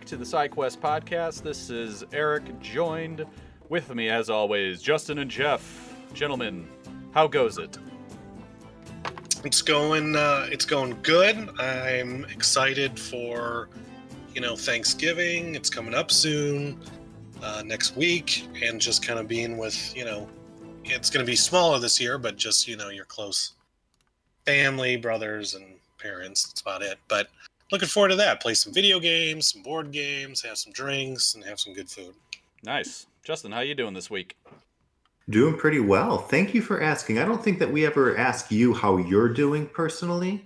back to the SideQuest podcast. This is Eric, joined with me, as always, Justin and Jeff. Gentlemen, how goes it? It's going. Uh, it's going good. I'm excited for, you know, Thanksgiving. It's coming up soon, uh, next week, and just kind of being with, you know, it's going to be smaller this year, but just you know, your close family, brothers, and parents. That's about it. But looking forward to that. Play some video games, some board games, have some drinks, and have some good food. Nice, Justin. How you doing this week? Doing pretty well. Thank you for asking. I don't think that we ever ask you how you're doing personally.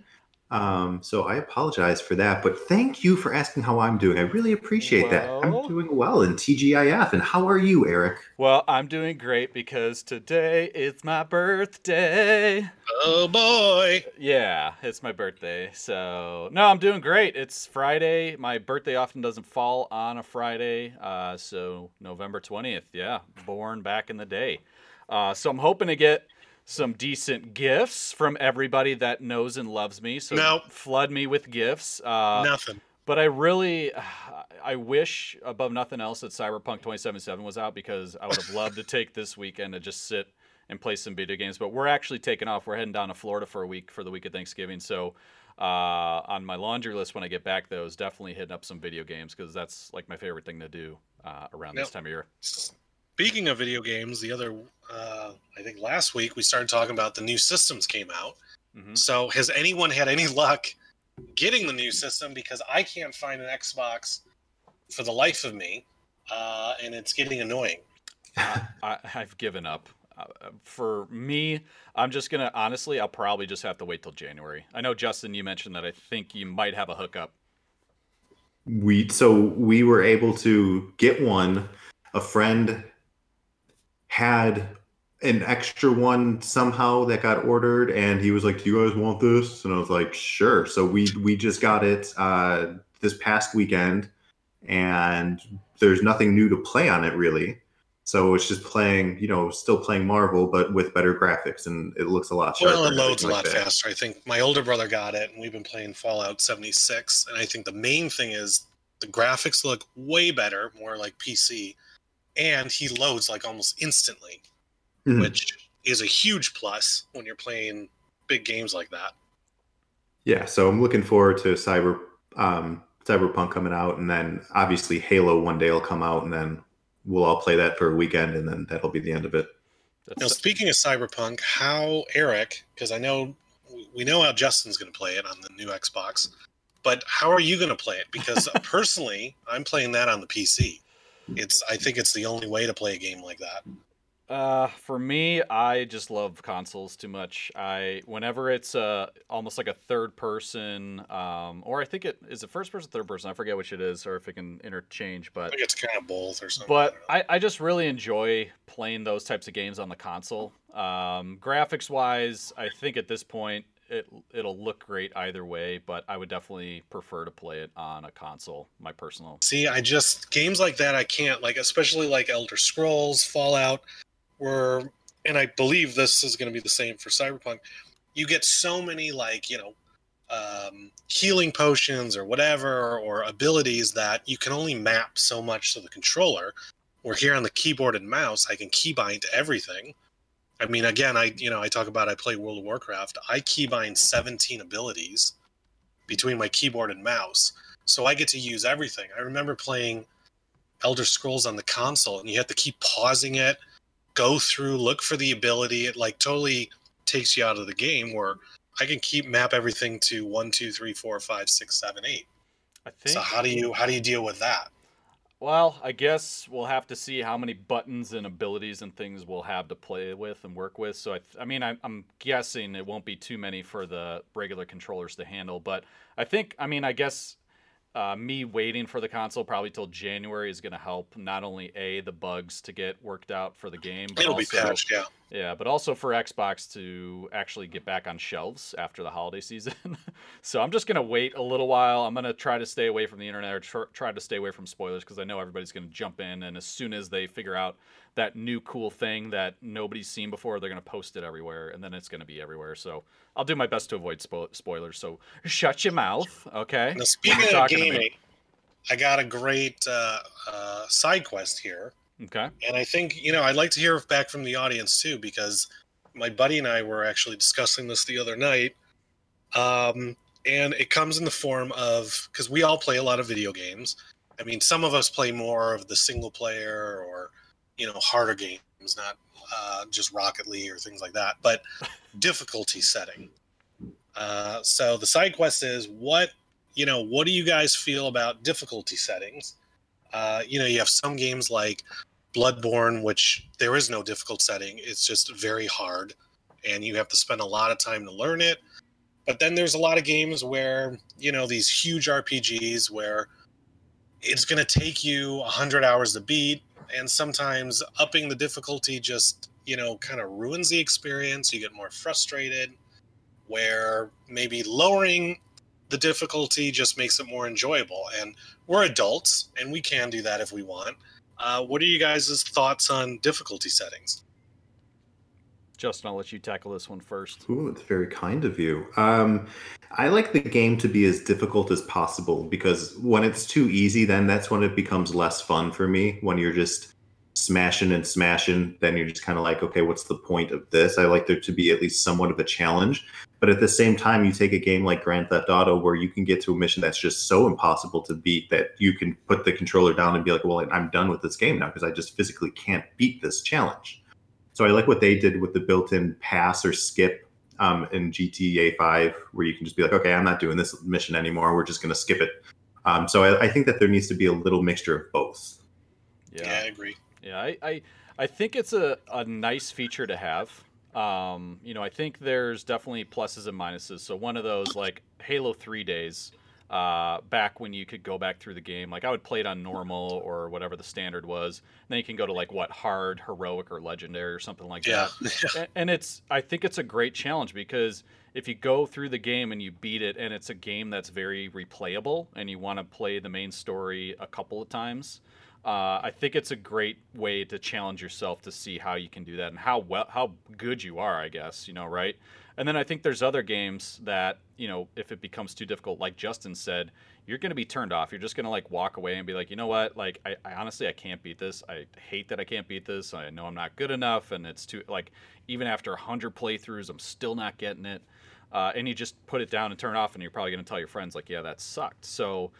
Um, so I apologize for that, but thank you for asking how I'm doing. I really appreciate that. I'm doing well in TGIF. And how are you, Eric? Well, I'm doing great because today is my birthday. Oh boy! Yeah, it's my birthday. So, no, I'm doing great. It's Friday. My birthday often doesn't fall on a Friday. Uh, so, November 20th. Yeah, born back in the day. Uh, so, I'm hoping to get some decent gifts from everybody that knows and loves me. So, Nope. flood me with gifts. Uh, Nothing. but I really, I wish above nothing else that Cyberpunk 2077 was out because I would have loved to take this weekend to just sit and play some video games. But we're actually taking off. We're heading down to Florida for a week for the week of Thanksgiving. So uh, on my laundry list when I get back, though, is definitely hitting up some video games because that's like my favorite thing to do uh, around this time of year. Speaking of video games, the other, uh, I think last week we started talking about the new systems came out. Mhm. So has anyone had any luck getting the new system? Because I can't find an Xbox for the life of me, uh, and it's getting annoying. I, I've given up. Uh, for me, I'm just gonna honestly, I'll probably just have to wait till January. I know Justin, you mentioned that I think you might have a hookup. We so we were able to get one. A friend had an extra one somehow that got ordered, and he was like, "Do you guys want this?" And I was like, "Sure." So we we just got it uh, this past weekend, and there's nothing new to play on it really. So it's just playing, you know, still playing Marvel, but with better graphics, and it looks a lot sharper. Well, it loads a lot that. faster. I think my older brother got it, and we've been playing Fallout 76. And I think the main thing is the graphics look way better, more like PC, and he loads like almost instantly, Mhm. which is a huge plus when you're playing big games like that. Yeah, so I'm looking forward to Cyber um, Cyberpunk coming out, and then obviously Halo one day will come out, and then we'll all play that for a weekend, and then that'll be the end of it. That's Now, speaking of Cyberpunk, how Eric? Because I know we know how Justin's going to play it on the new Xbox, but how are you going to play it? Because personally, I'm playing that on the PC. It's I think it's the only way to play a game like that. Uh, for me, I just love consoles too much. I whenever it's uh almost like a third person, um, or I think it is a first person, third person. I forget which it is, or if it can interchange. I But think it's kind of both or something. but I. I, I just really enjoy playing those types of games on the console. Um, graphics wise, I think at this point it it'll look great either way, but I would definitely prefer to play it on a console. My personal. See, I just games like that I can't like, especially like Elder Scrolls, Fallout, where and I believe this is going to be the same for Cyberpunk. You get so many like you know um, healing potions or whatever or abilities that you can only map so much to the controller. Where here on the keyboard and mouse, I can keybind everything. I mean, again, I you know I talk about I play World of Warcraft. I keybind 17 abilities between my keyboard and mouse so I get to use everything. I remember playing Elder Scrolls on the console, and you have to keep pausing it, go through, look for the ability. It like totally takes you out of the game. Where I can keep map everything to one, two, three, four, five, six, seven, eight. I think. So how do you how do you deal with that? Well, I guess we'll have to see how many buttons and abilities and things we'll have to play with and work with. So, I, th- I mean, I, I'm guessing it won't be too many for the regular controllers to handle. But I think, I mean, I guess uh, me waiting for the console probably till January is going to help not only a the bugs to get worked out for the game, but It'll be patched, yeah. Yeah, but also for Xbox to actually get back on shelves after the holiday season. so I'm just gonna wait a little while. I'm gonna try to stay away from the internet or tr- try to stay away from spoilers because I know everybody's gonna jump in, and as soon as they figure out that new cool thing that nobody's seen before, they're gonna post it everywhere, and then it's gonna be everywhere. So I'll do my best to avoid spo- spoilers. So shut your mouth, okay? Now speaking of to gaming, I got a great uh, uh, side quest here, Okay. and I think you know I'd like to hear back from the audience too because my buddy and I were actually discussing this the other night, um, and it comes in the form of because we all play a lot of video games. I mean, some of us play more of the single player or you know harder games, not uh, just Rocket League or things like that, but difficulty setting. Uh, so the side quest is what you know. What do you guys feel about difficulty settings? Uh, you know, you have some games like Bloodborne, which there is no difficult setting. It's just very hard, and you have to spend a lot of time to learn it. But then there's a lot of games where you know these huge RPGs where it's going to take you 100 hours to beat and sometimes upping the difficulty just you know kind of ruins the experience you get more frustrated where maybe lowering the difficulty just makes it more enjoyable and we're adults and we can do that if we want uh, what are you guys' thoughts on difficulty settings Justin, I'll let you tackle this one first. Ooh, it's very kind of you. Um, I like the game to be as difficult as possible because when it's too easy, then that's when it becomes less fun for me. When you're just smashing and smashing, then you're just kind of like, okay, what's the point of this? I like there to be at least somewhat of a challenge. But at the same time, you take a game like Grand Theft Auto where you can get to a mission that's just so impossible to beat that you can put the controller down and be like, well, I'm done with this game now because I just physically can't beat this challenge. So I like what they did with the built-in pass or skip um, in GTA 5, where you can just be like, okay, I'm not doing this mission anymore. We're just going to skip it. Um, so I, I think that there needs to be a little mixture of both. yeah, i agree Yeah, I, I, I think it's a, a nice feature to have. Um, you know, I think there's definitely pluses and minuses. So one of those, like Halo 3 days, uh, back when you could go back through the game, like I would play it on normal or whatever the standard was. And Then you can go to like what hard, heroic, or legendary or something like yeah that. And it's I think it's a great challenge because if you go through the game and you beat it and it's a game that's very replayable and you want to play the main story a couple of times uh, I think it's a great way to challenge yourself to see how you can do that and how well how good you are I guess you know right? And then I think there's other games that you know if it becomes too difficult like Justin said you're going to be turned off. You're just going to like walk away and be like you know what? Like I, I honestly I can't beat this. I hate that I can't beat this. I know I'm not good enough and it's too like even after 100 playthroughs i'm still not getting it. Uh, and you just put it down and turn it off and you're probably going to tell your friends like yeah that sucked. So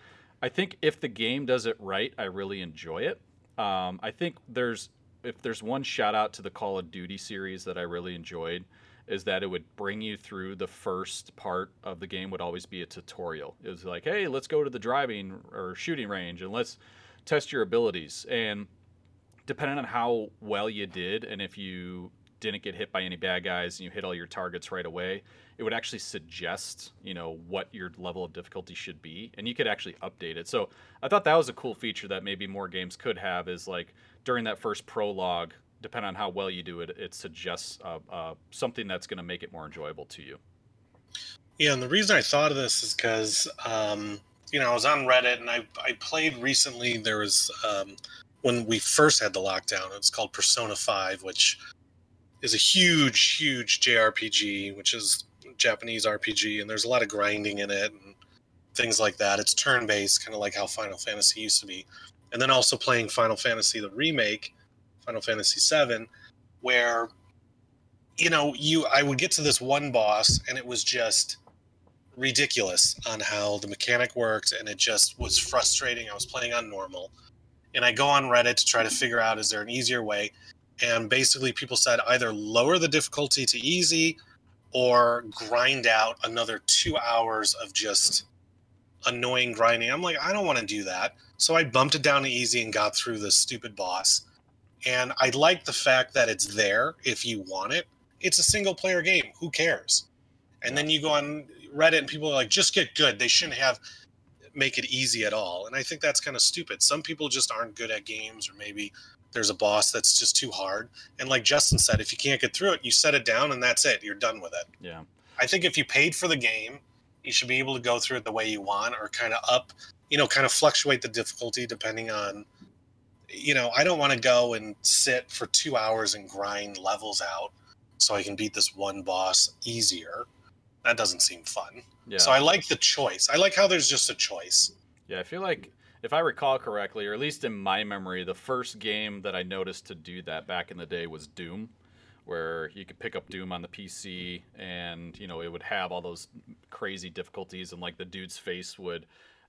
i think if the game does it right i really enjoy it. Um, i think there's if there's one shout out to the call of duty series that i really enjoyed is that it would bring you through the first part of the game would always be a tutorial. It was like hey let's go to the driving or shooting range and let's test your abilities. And depending on how well you did and if you didn't get hit by any bad guys and you hit all your targets right away it would actually suggest you know what your level of difficulty should be and you could actually update it so i thought that was a cool feature that maybe more games could have is like during that first prologue depending on how well you do it it suggests uh, uh, something that's going to make it more enjoyable to you Yeah, and the reason I thought of this is because um, you know I was on Reddit and I I played recently. There was um, when we first had the lockdown. It's called Persona Five, which is a huge, huge JRPG, which is Japanese RPG, and there's a lot of grinding in it and things like that. It's turn based, kind of like how Final Fantasy used to be. And then also playing Final Fantasy the remake, Final Fantasy VII, where you know you I would get to this one boss and it was just ridiculous on how the mechanic worked and it just was frustrating. I was playing on normal. And I go on Reddit to try to figure out is there an easier way? And basically people said either lower the difficulty to easy or grind out another 2 hours of just annoying grinding. I'm like I don't want to do that. So I bumped it down to easy and got through this stupid boss. And I like the fact that it's there if you want it. It's a single player game. Who cares? And then you go on Reddit and people are like, just get good. They shouldn't have make it easy at all. And I think that's kind of stupid. Some people just aren't good at games, or maybe there's a boss that's just too hard. And like Justin said, if you can't get through it, you set it down and that's it. You're done with it. yeah I think if you paid for the game, you should be able to go through it the way you want or kind of up, you know, kind of fluctuate the difficulty depending on, you know, I don't want to go and sit for two hours and grind levels out so I can beat this one boss easier. That doesn't seem fun. yeah So I like the choice. I like how there's just a choice. Yeah, I feel like if I recall correctly, or at least in my memory, the first game that I noticed to do that back in the day was Doom, where you could pick up Doom on the PC and, you know, it would have all those crazy difficulties and like the dude's face would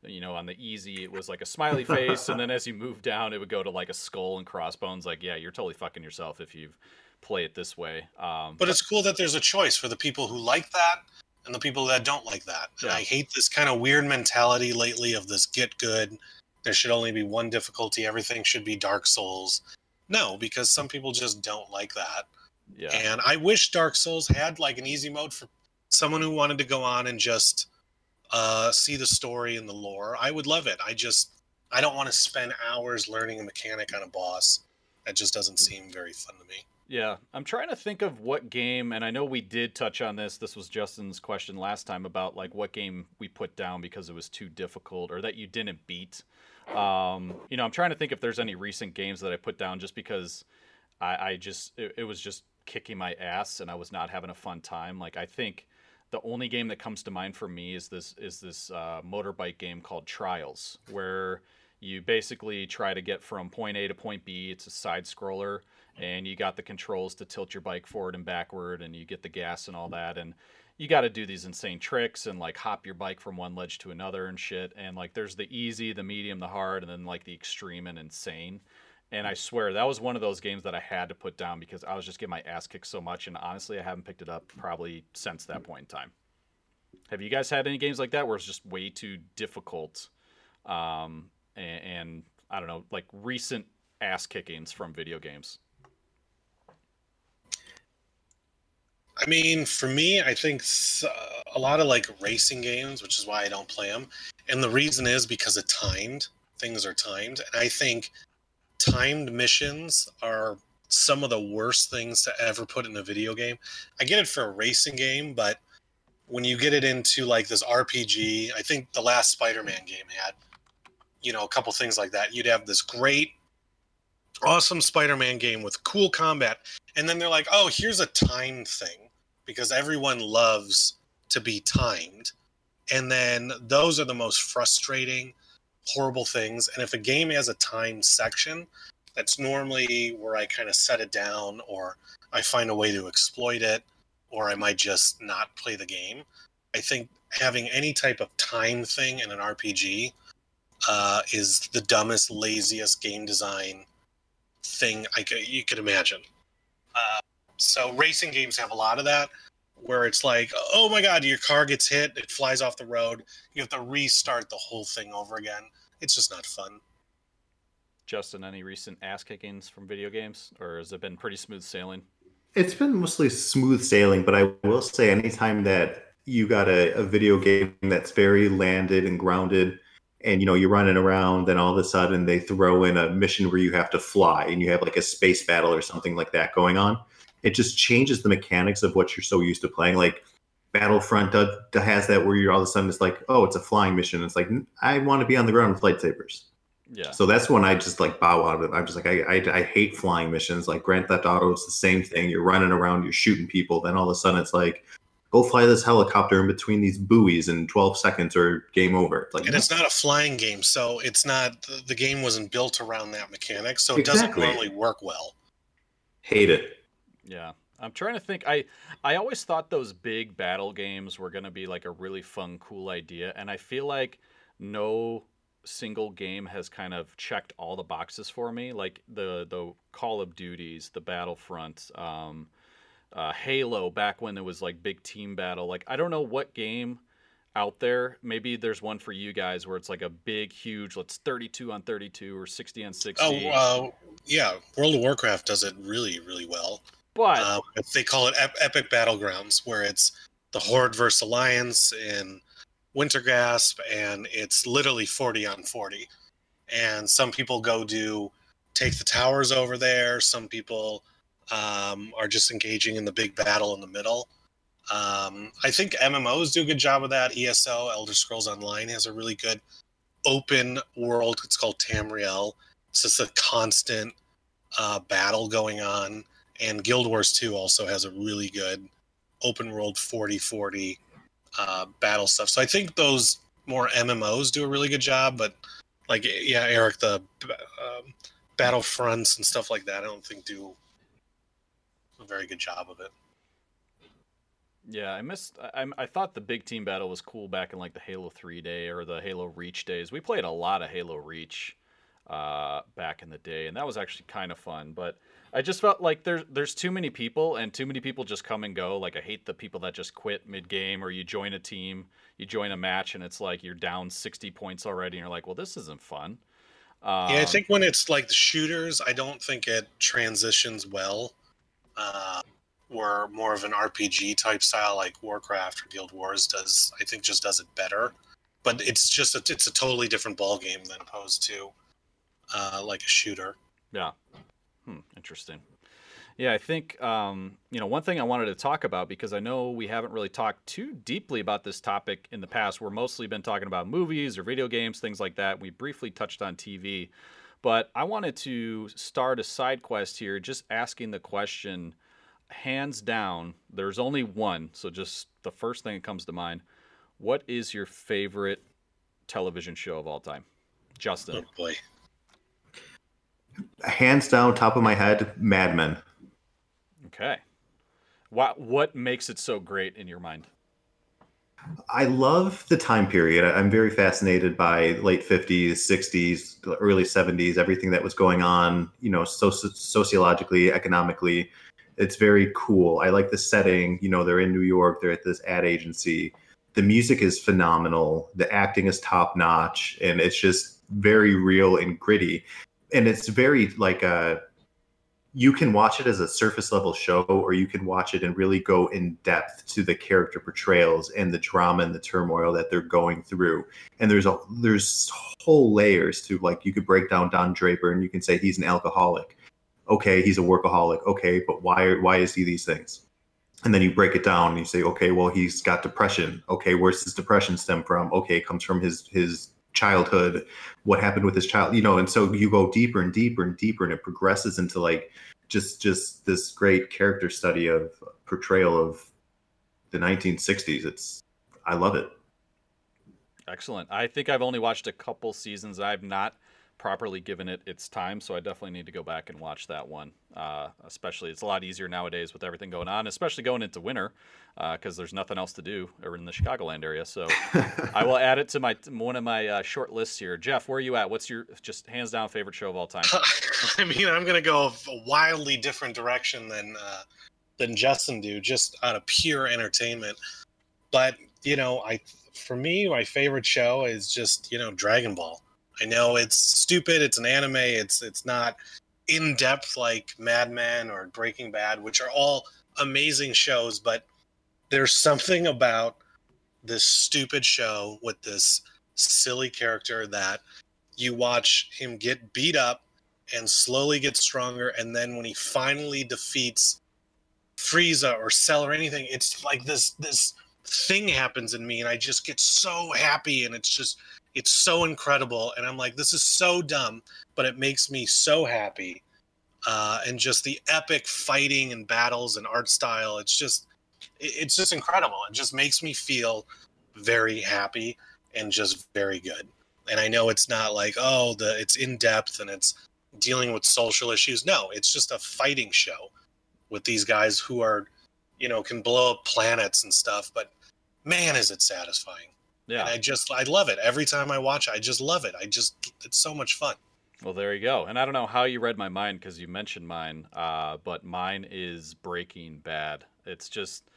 you know, on the easy, it was like a smiley face, and then as you move down, it would go to like a skull and crossbones. Like, yeah, you're totally fucking yourself if you play it this way. Um, but it's cool that there's a choice for the people who like that and the people that don't like that. And Yeah. I hate this kind of weird mentality lately of this get good. There should only be one difficulty. Everything should be Dark Souls. No, because some people just don't like that. yeah, And I wish Dark Souls had like an easy mode for someone who wanted to go on and just uh, see the story and the lore. I would love it. I just I don't want to spend hours learning a mechanic on a boss. That just doesn't seem very fun to me. Yeah, I'm trying to think of what game, and I know we did touch on this. This was Justin's question last time about like what game we put down because it was too difficult or that you didn't beat. Um, you know, I'm trying to think if there's any recent games that I put down just because I, I just it, it was just kicking my ass and I was not having a fun time. Like I think the only game that comes to mind for me is this is this uh, motorbike game called Trials, where you basically try to get from point A to point B. It's a side scroller, and you got the controls to tilt your bike forward and backward, and you get the gas and all that, and you got to do these insane tricks and like hop your bike from one ledge to another and shit. And like there's the easy, the medium, the hard, and then like the extreme and insane. And I swear that was one of those games that I had to put down because I was just getting my ass kicked so much, and honestly, I haven't picked it up probably since that point in time. Have you guys had any games like that where it's just way too difficult, um, and, and I don't know, like recent ass kickings from video games? I mean, for me, I think uh, a lot of like racing games, which is why I don't play them. And the reason is because of timed. Things are timed. And I think timed missions are some of the worst things to ever put in a video game. I get it for a racing game, but when you get it into like this RPG, I think the last Spider Man game had, you know, a couple things like that. You'd have this great, awesome Spider Man game with cool combat. And then they're like, oh, here's a timed thing because everyone loves to be timed. And then those are the most frustrating, horrible things. And if a game has a timed section, that's normally where I kind of set it down or I find a way to exploit it or I might just not play the game. I think having any type of time thing in an RPG uh, is the dumbest, laziest game design thing I could, you could imagine. Uh, so racing games have a lot of that where it's like oh my god your car gets hit it flies off the road you have to restart the whole thing over again it's just not fun Justin, any recent ass kickings from video games, or has it been pretty smooth sailing? It's been mostly smooth sailing, but I will say anytime that you got a, a video game that's very landed and grounded and you know you're running around then all of a sudden they throw in a mission where you have to fly and you have like a space battle or something like that going on it just changes the mechanics of what you're so used to playing like battlefront does, has that where you're all of a sudden it's like oh it's a flying mission it's like i want to be on the ground with lightsabers Yeah, so that's when I just like bow out of it. I'm just like, I, I, I hate flying missions. Like Grand Theft Auto, it's the same thing. You're running around, you're shooting people. Then all of a sudden, it's like, go fly this helicopter in between these buoys in 12 seconds or game over. Like, and it's not a flying game so it's not the, the game wasn't built around that mechanic so it Exactly. doesn't really work well hate it. Yeah. I'm trying to think. I I always thought those big battle games were gonna be like a really fun, cool idea, and I feel like no single game has kind of checked all the boxes for me. Like the the Call of Duties, the Battlefront, um, uh, Halo, back when there was like big team battle. Like I don't know what game out there. Maybe there's one for you guys where it's like a big, huge. Let's 32 on 32 or 60 on 60. oh uh, yeah world of warcraft does it really really well but uh, they call it Ep- epic battlegrounds where it's the horde versus alliance in Wintergrasp and it's literally 40 on 40 and some people go do take the towers over there. Some people um, are just engaging in the big battle in the middle. Um, i think mmos do a good job of that. Eso elder scrolls online has a really good open world. It's called tamriel. It's just a constant uh, battle going on and Guild Wars 2 also has a really good open world 40 40 uh, battle stuff. So I think those more MMOs do a really good job, but like yeah, Eric, the um, battlefronts and stuff like that. I don't think do a very good job of it. Yeah, I missed. I, I thought the big team battle was cool back in like the Halo Three day or the Halo Reach days. We played a lot of Halo Reach uh, back in the day, and that was actually kind of fun. But I just felt like there's there's too many people, and too many people just come and go. Like I hate the people that just quit mid game, or you join a team, you join a match, and it's like you're down sixty points already, and you're like, well, this isn't fun. Um, yeah, I think when it's like the shooters, I don't think it transitions well. Uh, or more of an RPG type style like Warcraft or Guild Wars does, I think just does it better. But it's just a, it's a totally different ball game than opposed to uh, like a shooter. Yeah. Hmm, interesting. Yeah, I think um, you know one thing I wanted to talk about because I know we haven't really talked too deeply about this topic in the past. We're mostly been talking about movies or video games, things like that. We briefly touched on TV, but I wanted to start a side quest here, just asking the question hands down, there's only one. So just the first thing that comes to mind. What is your favorite television show of all time? Justin. Oh boy. Hands down, top of my head, Mad Men. Okay. What what makes it so great in your mind? I love the time period. I'm very fascinated by late 50s, 60s, early 70s, everything that was going on, you know, soci- sociologically, economically it's very cool. I like the setting. You know, they're in New York. They're at this ad agency. The music is phenomenal. The acting is top notch, and it's just very real and gritty. And it's very like a. Uh, you can watch it as a surface level show, or you can watch it and really go in depth to the character portrayals and the drama and the turmoil that they're going through. And there's a there's whole layers to like you could break down Don Draper and you can say he's an alcoholic okay, he's a workaholic. Okay, but why why is he these things? And then you break it down and you say, okay, well, he's got depression. Okay, where's his depression stem from? Okay, it comes from his his childhood. What happened with his child? You know, and so you go deeper and deeper and deeper, and it progresses into like just just this great character study of portrayal of the 1960s. It's I love it. Excellent. I think I've only watched a couple seasons. I've not properly given it its time. So I definitely need to go back and watch that one. Uh, especially, it's a lot easier nowadays with everything going on, especially going into winter because uh, there's nothing else to do or in the Chicagoland area. So I will add it to my one of my uh, short lists here. Jeff, where are you at? What's your just hands down favorite show of all time? I mean, I'm gonna go a wildly different direction than uh, than Justin do, just out of pure entertainment. But you know, I for me, my favorite show is just you know Dragon Ball. I know it's stupid. It's an anime. It's it's not in depth like Mad Men or Breaking Bad, which are all amazing shows. But there's something about this stupid show with this silly character that you watch him get beat up and slowly get stronger, and then when he finally defeats Frieza or Cell or anything, it's like this this thing happens in me, and I just get so happy, and it's just it's so incredible, and I'm like, this is so dumb, but it makes me so happy. Uh, and just the epic fighting and battles and art style, it's just, it's just incredible. It just makes me feel very happy and just very good. And I know it's not like, oh, the it's in depth and it's dealing with social issues. No, it's just a fighting show with these guys who are, you know, can blow up planets and stuff. But man, is it satisfying. Yeah. And I just I love it. Every time I watch it, I just love it. I just it's so much fun. Well, there you go. And I don't know how you read my mind because you mentioned mine, uh, but mine is Breaking Bad. It's just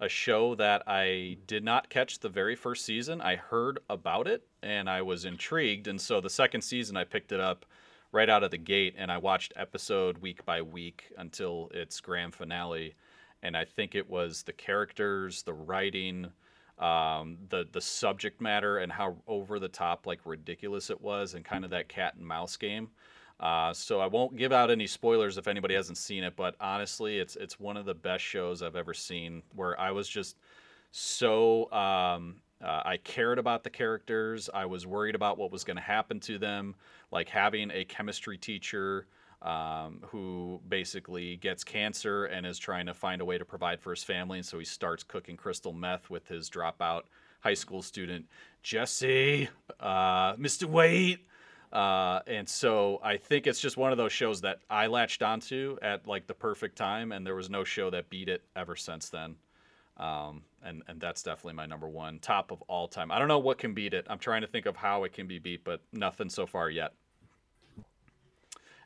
a show that I did not catch the very first season. I heard about it and I was intrigued. And so the second season, I picked it up right out of the gate and I watched episode week by week until its grand finale. And I think it was the characters, the writing, um, the the subject matter and how over the top like ridiculous it was and kind of that cat and mouse game. Uh, so I won't give out any spoilers if anybody hasn't seen it, but honestly, it's it's one of the best shows I've ever seen. Where I was just so um, uh, I cared about the characters. I was worried about what was going to happen to them, like having a chemistry teacher um, who basically gets cancer and is trying to find a way to provide for his family. And so he starts cooking crystal meth with his dropout high school student, Jesse, uh, Mr. White. Uh, and so I think it's just one of those shows that I latched onto at like the perfect time, and there was no show that beat it ever since then. Um, and and that's definitely my number one top of all time. I don't know what can beat it. I'm trying to think of how it can be beat, but nothing so far yet.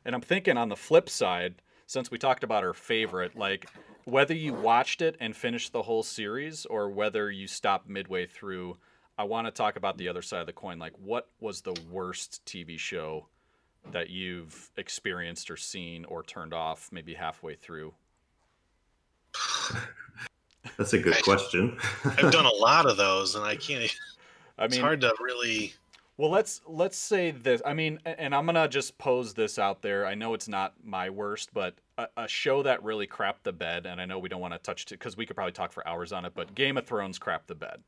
And I'm thinking on the flip side, since we talked about our favorite, like whether you watched it and finished the whole series or whether you stopped midway through, I want to talk about the other side of the coin. Like, what was the worst TV show that you've experienced or seen or turned off maybe halfway through? That's a good I- question. I've done a lot of those, and I can't. I mean, it's hard to really. Well, let's let's say this. I mean, and I'm gonna just pose this out there. I know it's not my worst, but a, a show that really crapped the bed, and I know we don't want to touch it because we could probably talk for hours on it. But Game of Thrones crapped the bed.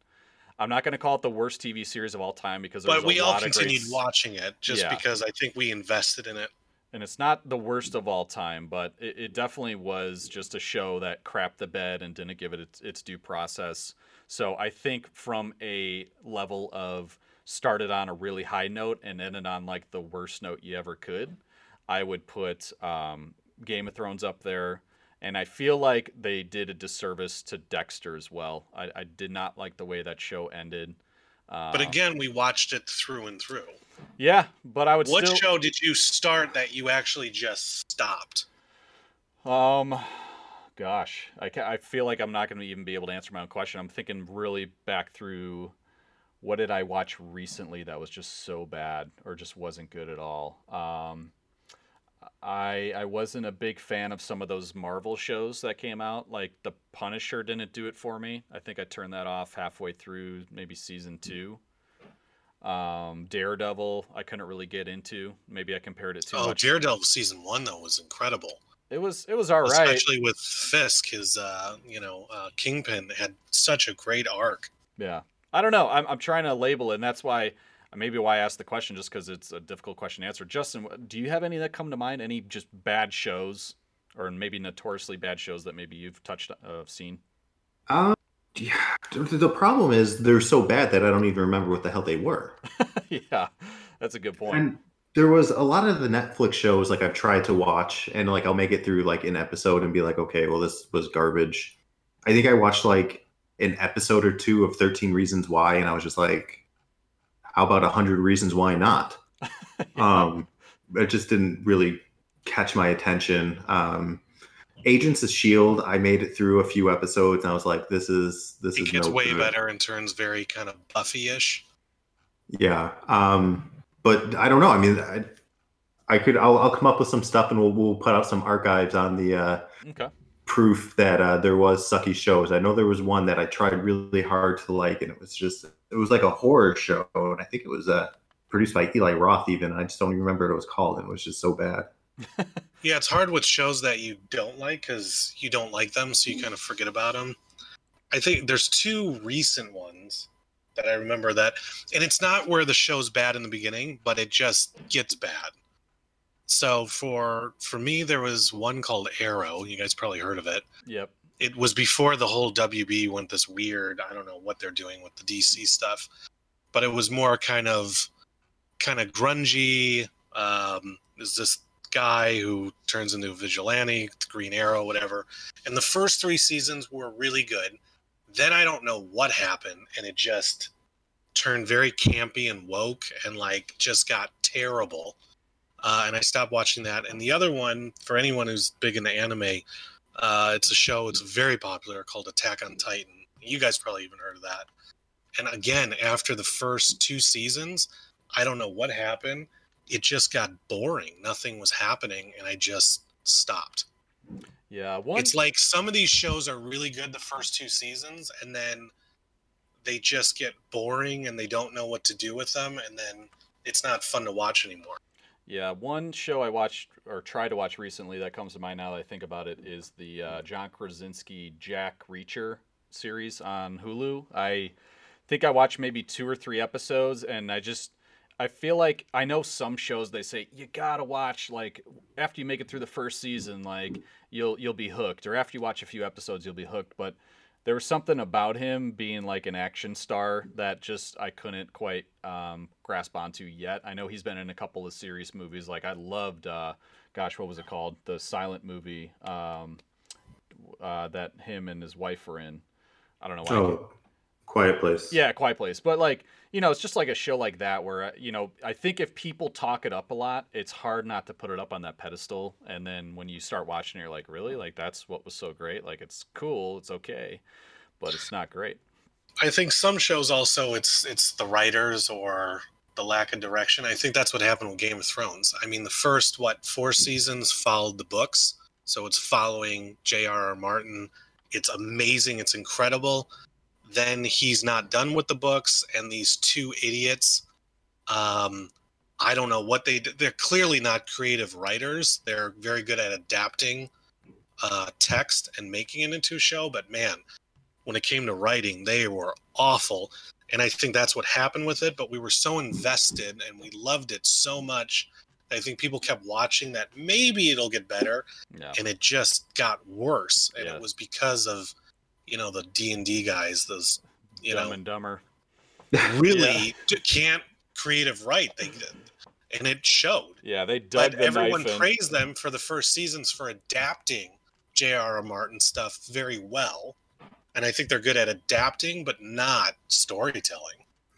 I'm not gonna call it the worst TV series of all time because But we a all lot of great continued watching it just Yeah. because I think we invested in it. and it's not the worst of all time, but it, it definitely was just a show that crapped the bed and didn't give it its, its due process. So I think from a level of started on a really high note and ended on like the worst note you ever could, I would put um, Game of Thrones up there. And I feel like they did a disservice to Dexter as well. I, I did not like the way that show ended. Uh, But again, we watched it through and through. yeah, but I would What still. show did you start that you actually just stopped? Um, gosh, I, I feel like I'm not going to even be able to answer my own question. I'm thinking really back through what did I watch recently that was just so bad or just wasn't good at all. Um, I I wasn't a big fan of some of those Marvel shows that came out. Like The Punisher didn't do it for me. I think I turned that off halfway through maybe season two. Um, Daredevil, I couldn't really get into. Maybe I compared it too oh, much. Daredevil season one though was incredible, It was it was all right. especially with Fisk. His, uh, you know, uh, Kingpin had such a great arc. Yeah, I don't know. I'm I'm trying to label it, and that's why maybe why I asked the question, just because it's a difficult question to answer. Justin, do you have any that come to mind? Any just bad shows, or maybe notoriously bad shows that maybe you've touched uh, seen? Um, yeah, the the problem is they're so bad that I don't even remember what the hell they were. yeah, that's a good point. And there was a lot of the Netflix shows like I've tried to watch, and like I'll make it through like an episode and be like, okay, well this was garbage. I think I watched like an episode or two of Thirteen Reasons Why, and I was just like, how about a hundred reasons why not? um, it just didn't really catch my attention. Um, Agents of Shield, I made it through a few episodes, and I was like, this is this It is gets no way good. better and turns very kind of Buffy-ish. Yeah. Um, but I don't know. I mean, I, I could, I'll, I'll come up with some stuff and we'll, we'll put out some archives on the uh, okay. Proof that uh, there was sucky shows. I know there was one that I tried really hard to like, and it was just, it was like a horror show. And I think it was uh, produced by Eli Roth, even. I just don't even remember what it was called. And it was just so bad. Yeah, it's hard with shows that you don't like because you don't like them, so you kind of forget about them. I think there's two recent ones that I remember that, and it's not where the show's bad in the beginning, but it just gets bad. So for for me, there was one called Arrow. You guys probably heard of it. Yep. It was before the whole WB went this weird. I don't know what they're doing with the DC stuff, but it was more kind of kind of grungy. Um, there's this guy who turns into a vigilante, the Green Arrow, whatever. And the first three seasons were really good. Then I don't know what happened, and it just turned very campy and woke, and like just got terrible. Uh, and I stopped watching that. And the other one, for anyone who's big into anime, uh, it's a show. It's very popular called Attack on Titan. You guys probably even heard of that. And again, after the first two seasons, I don't know what happened. It just got boring. Nothing was happening, and I just stopped. Yeah. One. It's like some of these shows are really good the first two seasons, and then they just get boring, and they don't know what to do with them, and then it's not fun to watch anymore. Yeah, one show I watched or tried to watch recently that comes to mind now that I think about it is the uh, John Krasinski Jack Reacher series on Hulu. I think I watched maybe two or three episodes, and I just I feel like I know some shows they say you gotta watch like after you make it through the first season, like you'll you'll be hooked, or after you watch a few episodes you'll be hooked. But there was something about him being like an action star that just I couldn't quite um, grasp onto yet. I know he's been in a couple of serious movies. Like I loved, uh, gosh, what was it called? The silent movie um, uh, that him and his wife were in. I don't know why. Oh, Quiet Place. Yeah, Quiet Place. But like, you know, it's just like a show like that where uh, you know, I think if people talk it up a lot, it's hard not to put it up on that pedestal. And then when you start watching, it, you're like, really? Like that's what was so great? Like it's cool, it's okay, but it's not great. I think some shows also it's it's the writers or the lack of direction. I think that's what happened with Game of Thrones. I mean, the first what four seasons followed the books, so it's following J.R.R. Martin. It's amazing. It's incredible. Then he's not done with the books, and these two idiots. Um, I don't know what they they're clearly not creative writers. They're very good at adapting uh, text and making it into a show. But man, when it came to writing, they were awful. And I think that's what happened with it. But we were so invested and we loved it so much. I think people kept watching that maybe it'll get better, Yeah. and it just got worse. And Yeah. it was because of, you know, the D and D guys. Those, you Dumb know, and Dumber. really d- can't creative write. They and it showed. Yeah, they dug But the everyone knife in. praised them for the first seasons for adapting J.R.R. Martin stuff very well. And I think they're good at adapting, but not storytelling.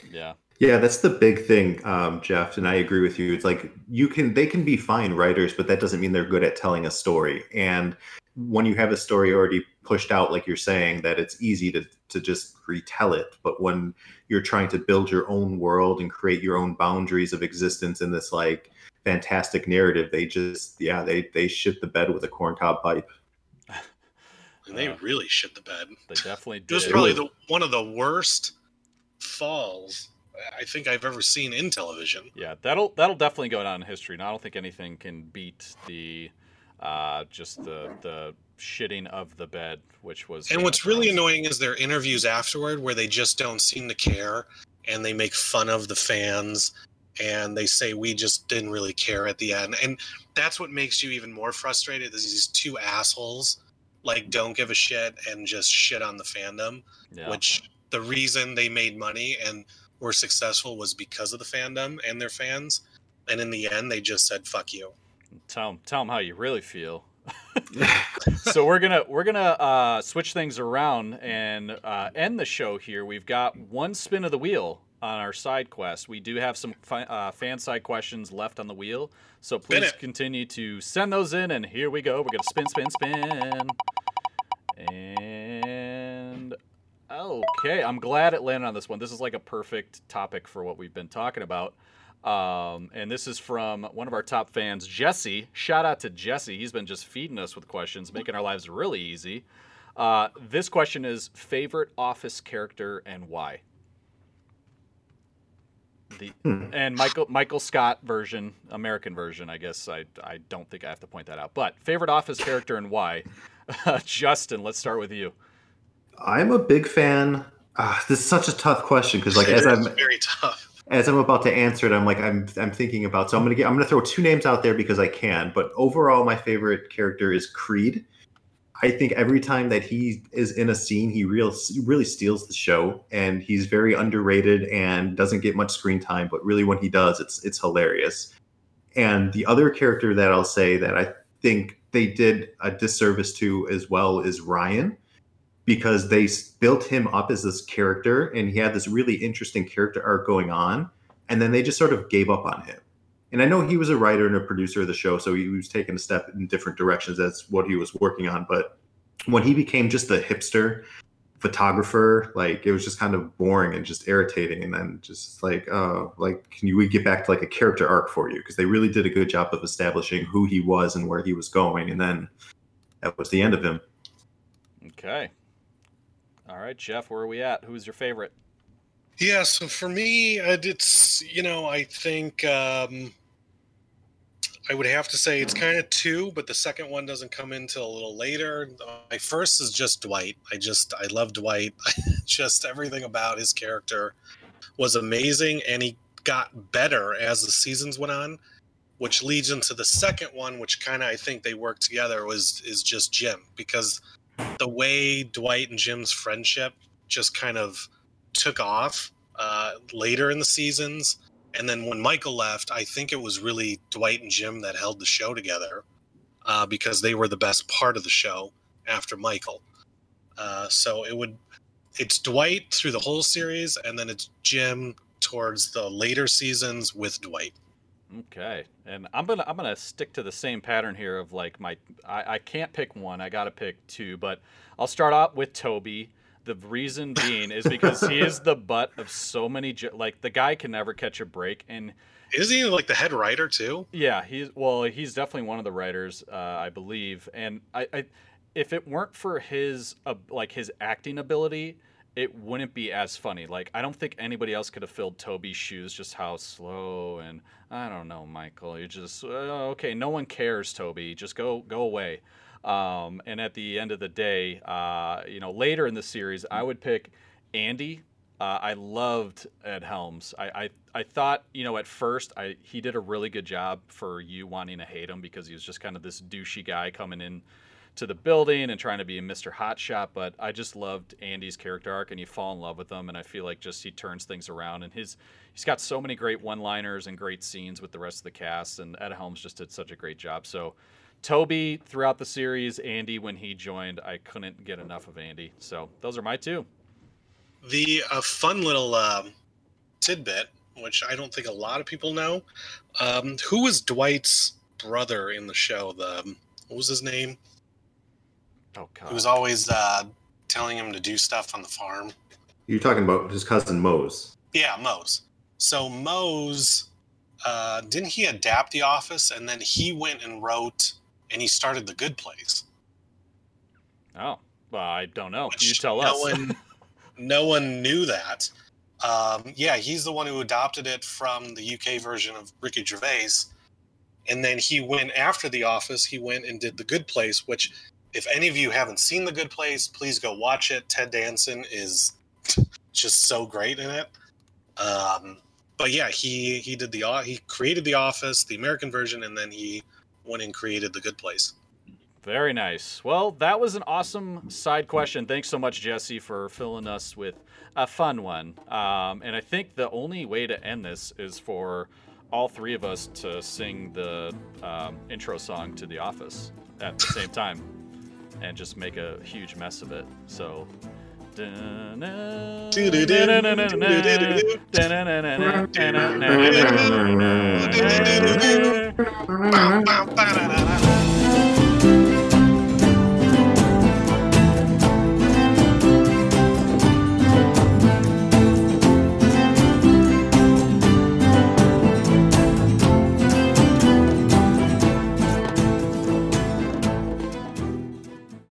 Yeah. Yeah, that's the big thing, um, Jeff, and I agree with you. It's like you can they can be fine writers, but that doesn't mean they're good at telling a story. And when you have a story already pushed out, like you're saying, that it's easy to to just retell it. But when you're trying to build your own world and create your own boundaries of existence in this like fantastic narrative, they just yeah, they they shit the bed with a corncob pipe. And they Uh, really shit the bed. They definitely It was probably the one of the worst falls I think I've ever seen in television. Yeah, that'll that'll definitely go down in history. And I don't think anything can beat the uh, just the the shitting of the bed, which was. And what's really annoying is their interviews afterward where they just don't seem to care and they make fun of the fans and they say we just didn't really care at the end. And that's what makes you even more frustrated is these two assholes like don't give a shit and just shit on the fandom, Yeah. which the reason they made money and were successful was because of the fandom and their fans. And in the end, they just said "fuck you." Tell them tell them how you really feel. so we're gonna we're gonna uh, switch things around and uh, end the show here. We've got one spin of the wheel on our side quest. We do have some fi- uh, fan side questions left on the wheel, so please continue to send those in. And here we go. We're gonna spin, spin, spin. And okay, I'm glad it landed on this one. This is like a perfect topic for what we've been talking about. Um, and this is from one of our top fans, Jesse. Shout out to Jesse. He's been just feeding us with questions, making our lives really easy. Uh, this question is favorite Office character and why? The Hmm. and Michael Michael Scott version, American version. I guess I I don't think I have to point that out. But favorite Office character and why? Justin, let's start with you. I'm a big fan. Ah, this is such a tough question because, like, as I'm very tough. As I'm about to answer it, I'm like, I'm I'm thinking about. So I'm gonna get. I'm gonna throw two names out there because I can. But overall, my favorite character is Creed. I think every time that he is in a scene, he real really steals the show, and he's very underrated and doesn't get much screen time. But really, when he does, it's it's hilarious. And the other character that I'll say that I think they did a disservice to as well is Ryan because they built him up as this character and he had this really interesting character arc going on and then they just sort of gave up on him. And i know he was a writer and a producer of the show so he was taking a step in different directions that's what he was working on but when he became just the hipster photographer like it was just kind of boring and just irritating and then just like uh like can you we get back to like a character arc for you? Because they really did a good job of establishing who he was and where he was going and then that was the end of him. Okay. All right, Jeff, where are we at? Who's your favorite? Yeah, so for me, uh, it's you know I think um, I would have to say it's kind of two, but the second one doesn't come in till a little later. My first is just Dwight. I just I love Dwight. just everything about his character was amazing, and he got better as the seasons went on, which leads into the second one, which kind of I think they worked together was is just Jim because the way Dwight and Jim's friendship just kind of took off uh, later in the seasons. And then when Michael left, I think it was really Dwight and Jim that held the show together uh, because they were the best part of the show after Michael. Uh, so it would, it's Dwight through the whole series, and then it's Jim towards the later seasons with Dwight. Okay, and I'm gonna I'm gonna stick to the same pattern here of like my I, I can't pick one. I gotta pick two, but I'll start out with Toby. The reason being is because he is the butt of so many jo- like the guy can never catch a break, and Is he like the head writer too? yeah, he's well, he's definitely one of the writers, uh, I believe. And I, I, if it weren't for his uh, like his acting ability, it wouldn't be as funny. Like I don't think anybody else could have filled Toby's shoes. Just how slow and I don't know, Michael. You're just uh, okay. No one cares, Toby. Just go go away. Um, and at the end of the day, uh, you know, later in the series, I would pick Andy. Uh, I loved Ed Helms. I, I I thought, you know, at first, I he did a really good job for you wanting to hate him because he was just kind of this douchey guy coming in to the building and trying to be a Mr. Hotshot. But I just loved Andy's character arc, and you fall in love with him. And I feel like just he turns things around, and his he's got so many great one-liners and great scenes with the rest of the cast. And Ed Helms just did such a great job. So. Toby throughout the series, Andy when he joined, I couldn't get enough of Andy. So those are my two. The uh, fun little um, tidbit, which I don't think a lot of people know, um, who was Dwight's brother in the show? The um, what was his name? Oh God. Who was always uh, telling him to do stuff on the farm? You're talking about his cousin Mose. Yeah, Mose. So Mose, uh, didn't he adapt The Office, and then he went and wrote, and he started The Good Place. Oh, well, I don't know. which you tell no us. One, no one knew that. Um, yeah, he's the one who adopted it from the UK version of Ricky Gervais, and then he went after The Office. He went and did The Good Place, which, if any of you haven't seen The Good Place, please go watch it. Ted Danson is just so great in it. Um, but yeah, he he did the he created The Office, the American version, and then he went and created The Good Place. Very nice. Well, that was an awesome side question. Thanks so much, Jesse, for filling us with a fun one. Um, and I think the only way to end this is for all three of us to sing the um, intro song to The Office at the same time and just make a huge mess of it. So.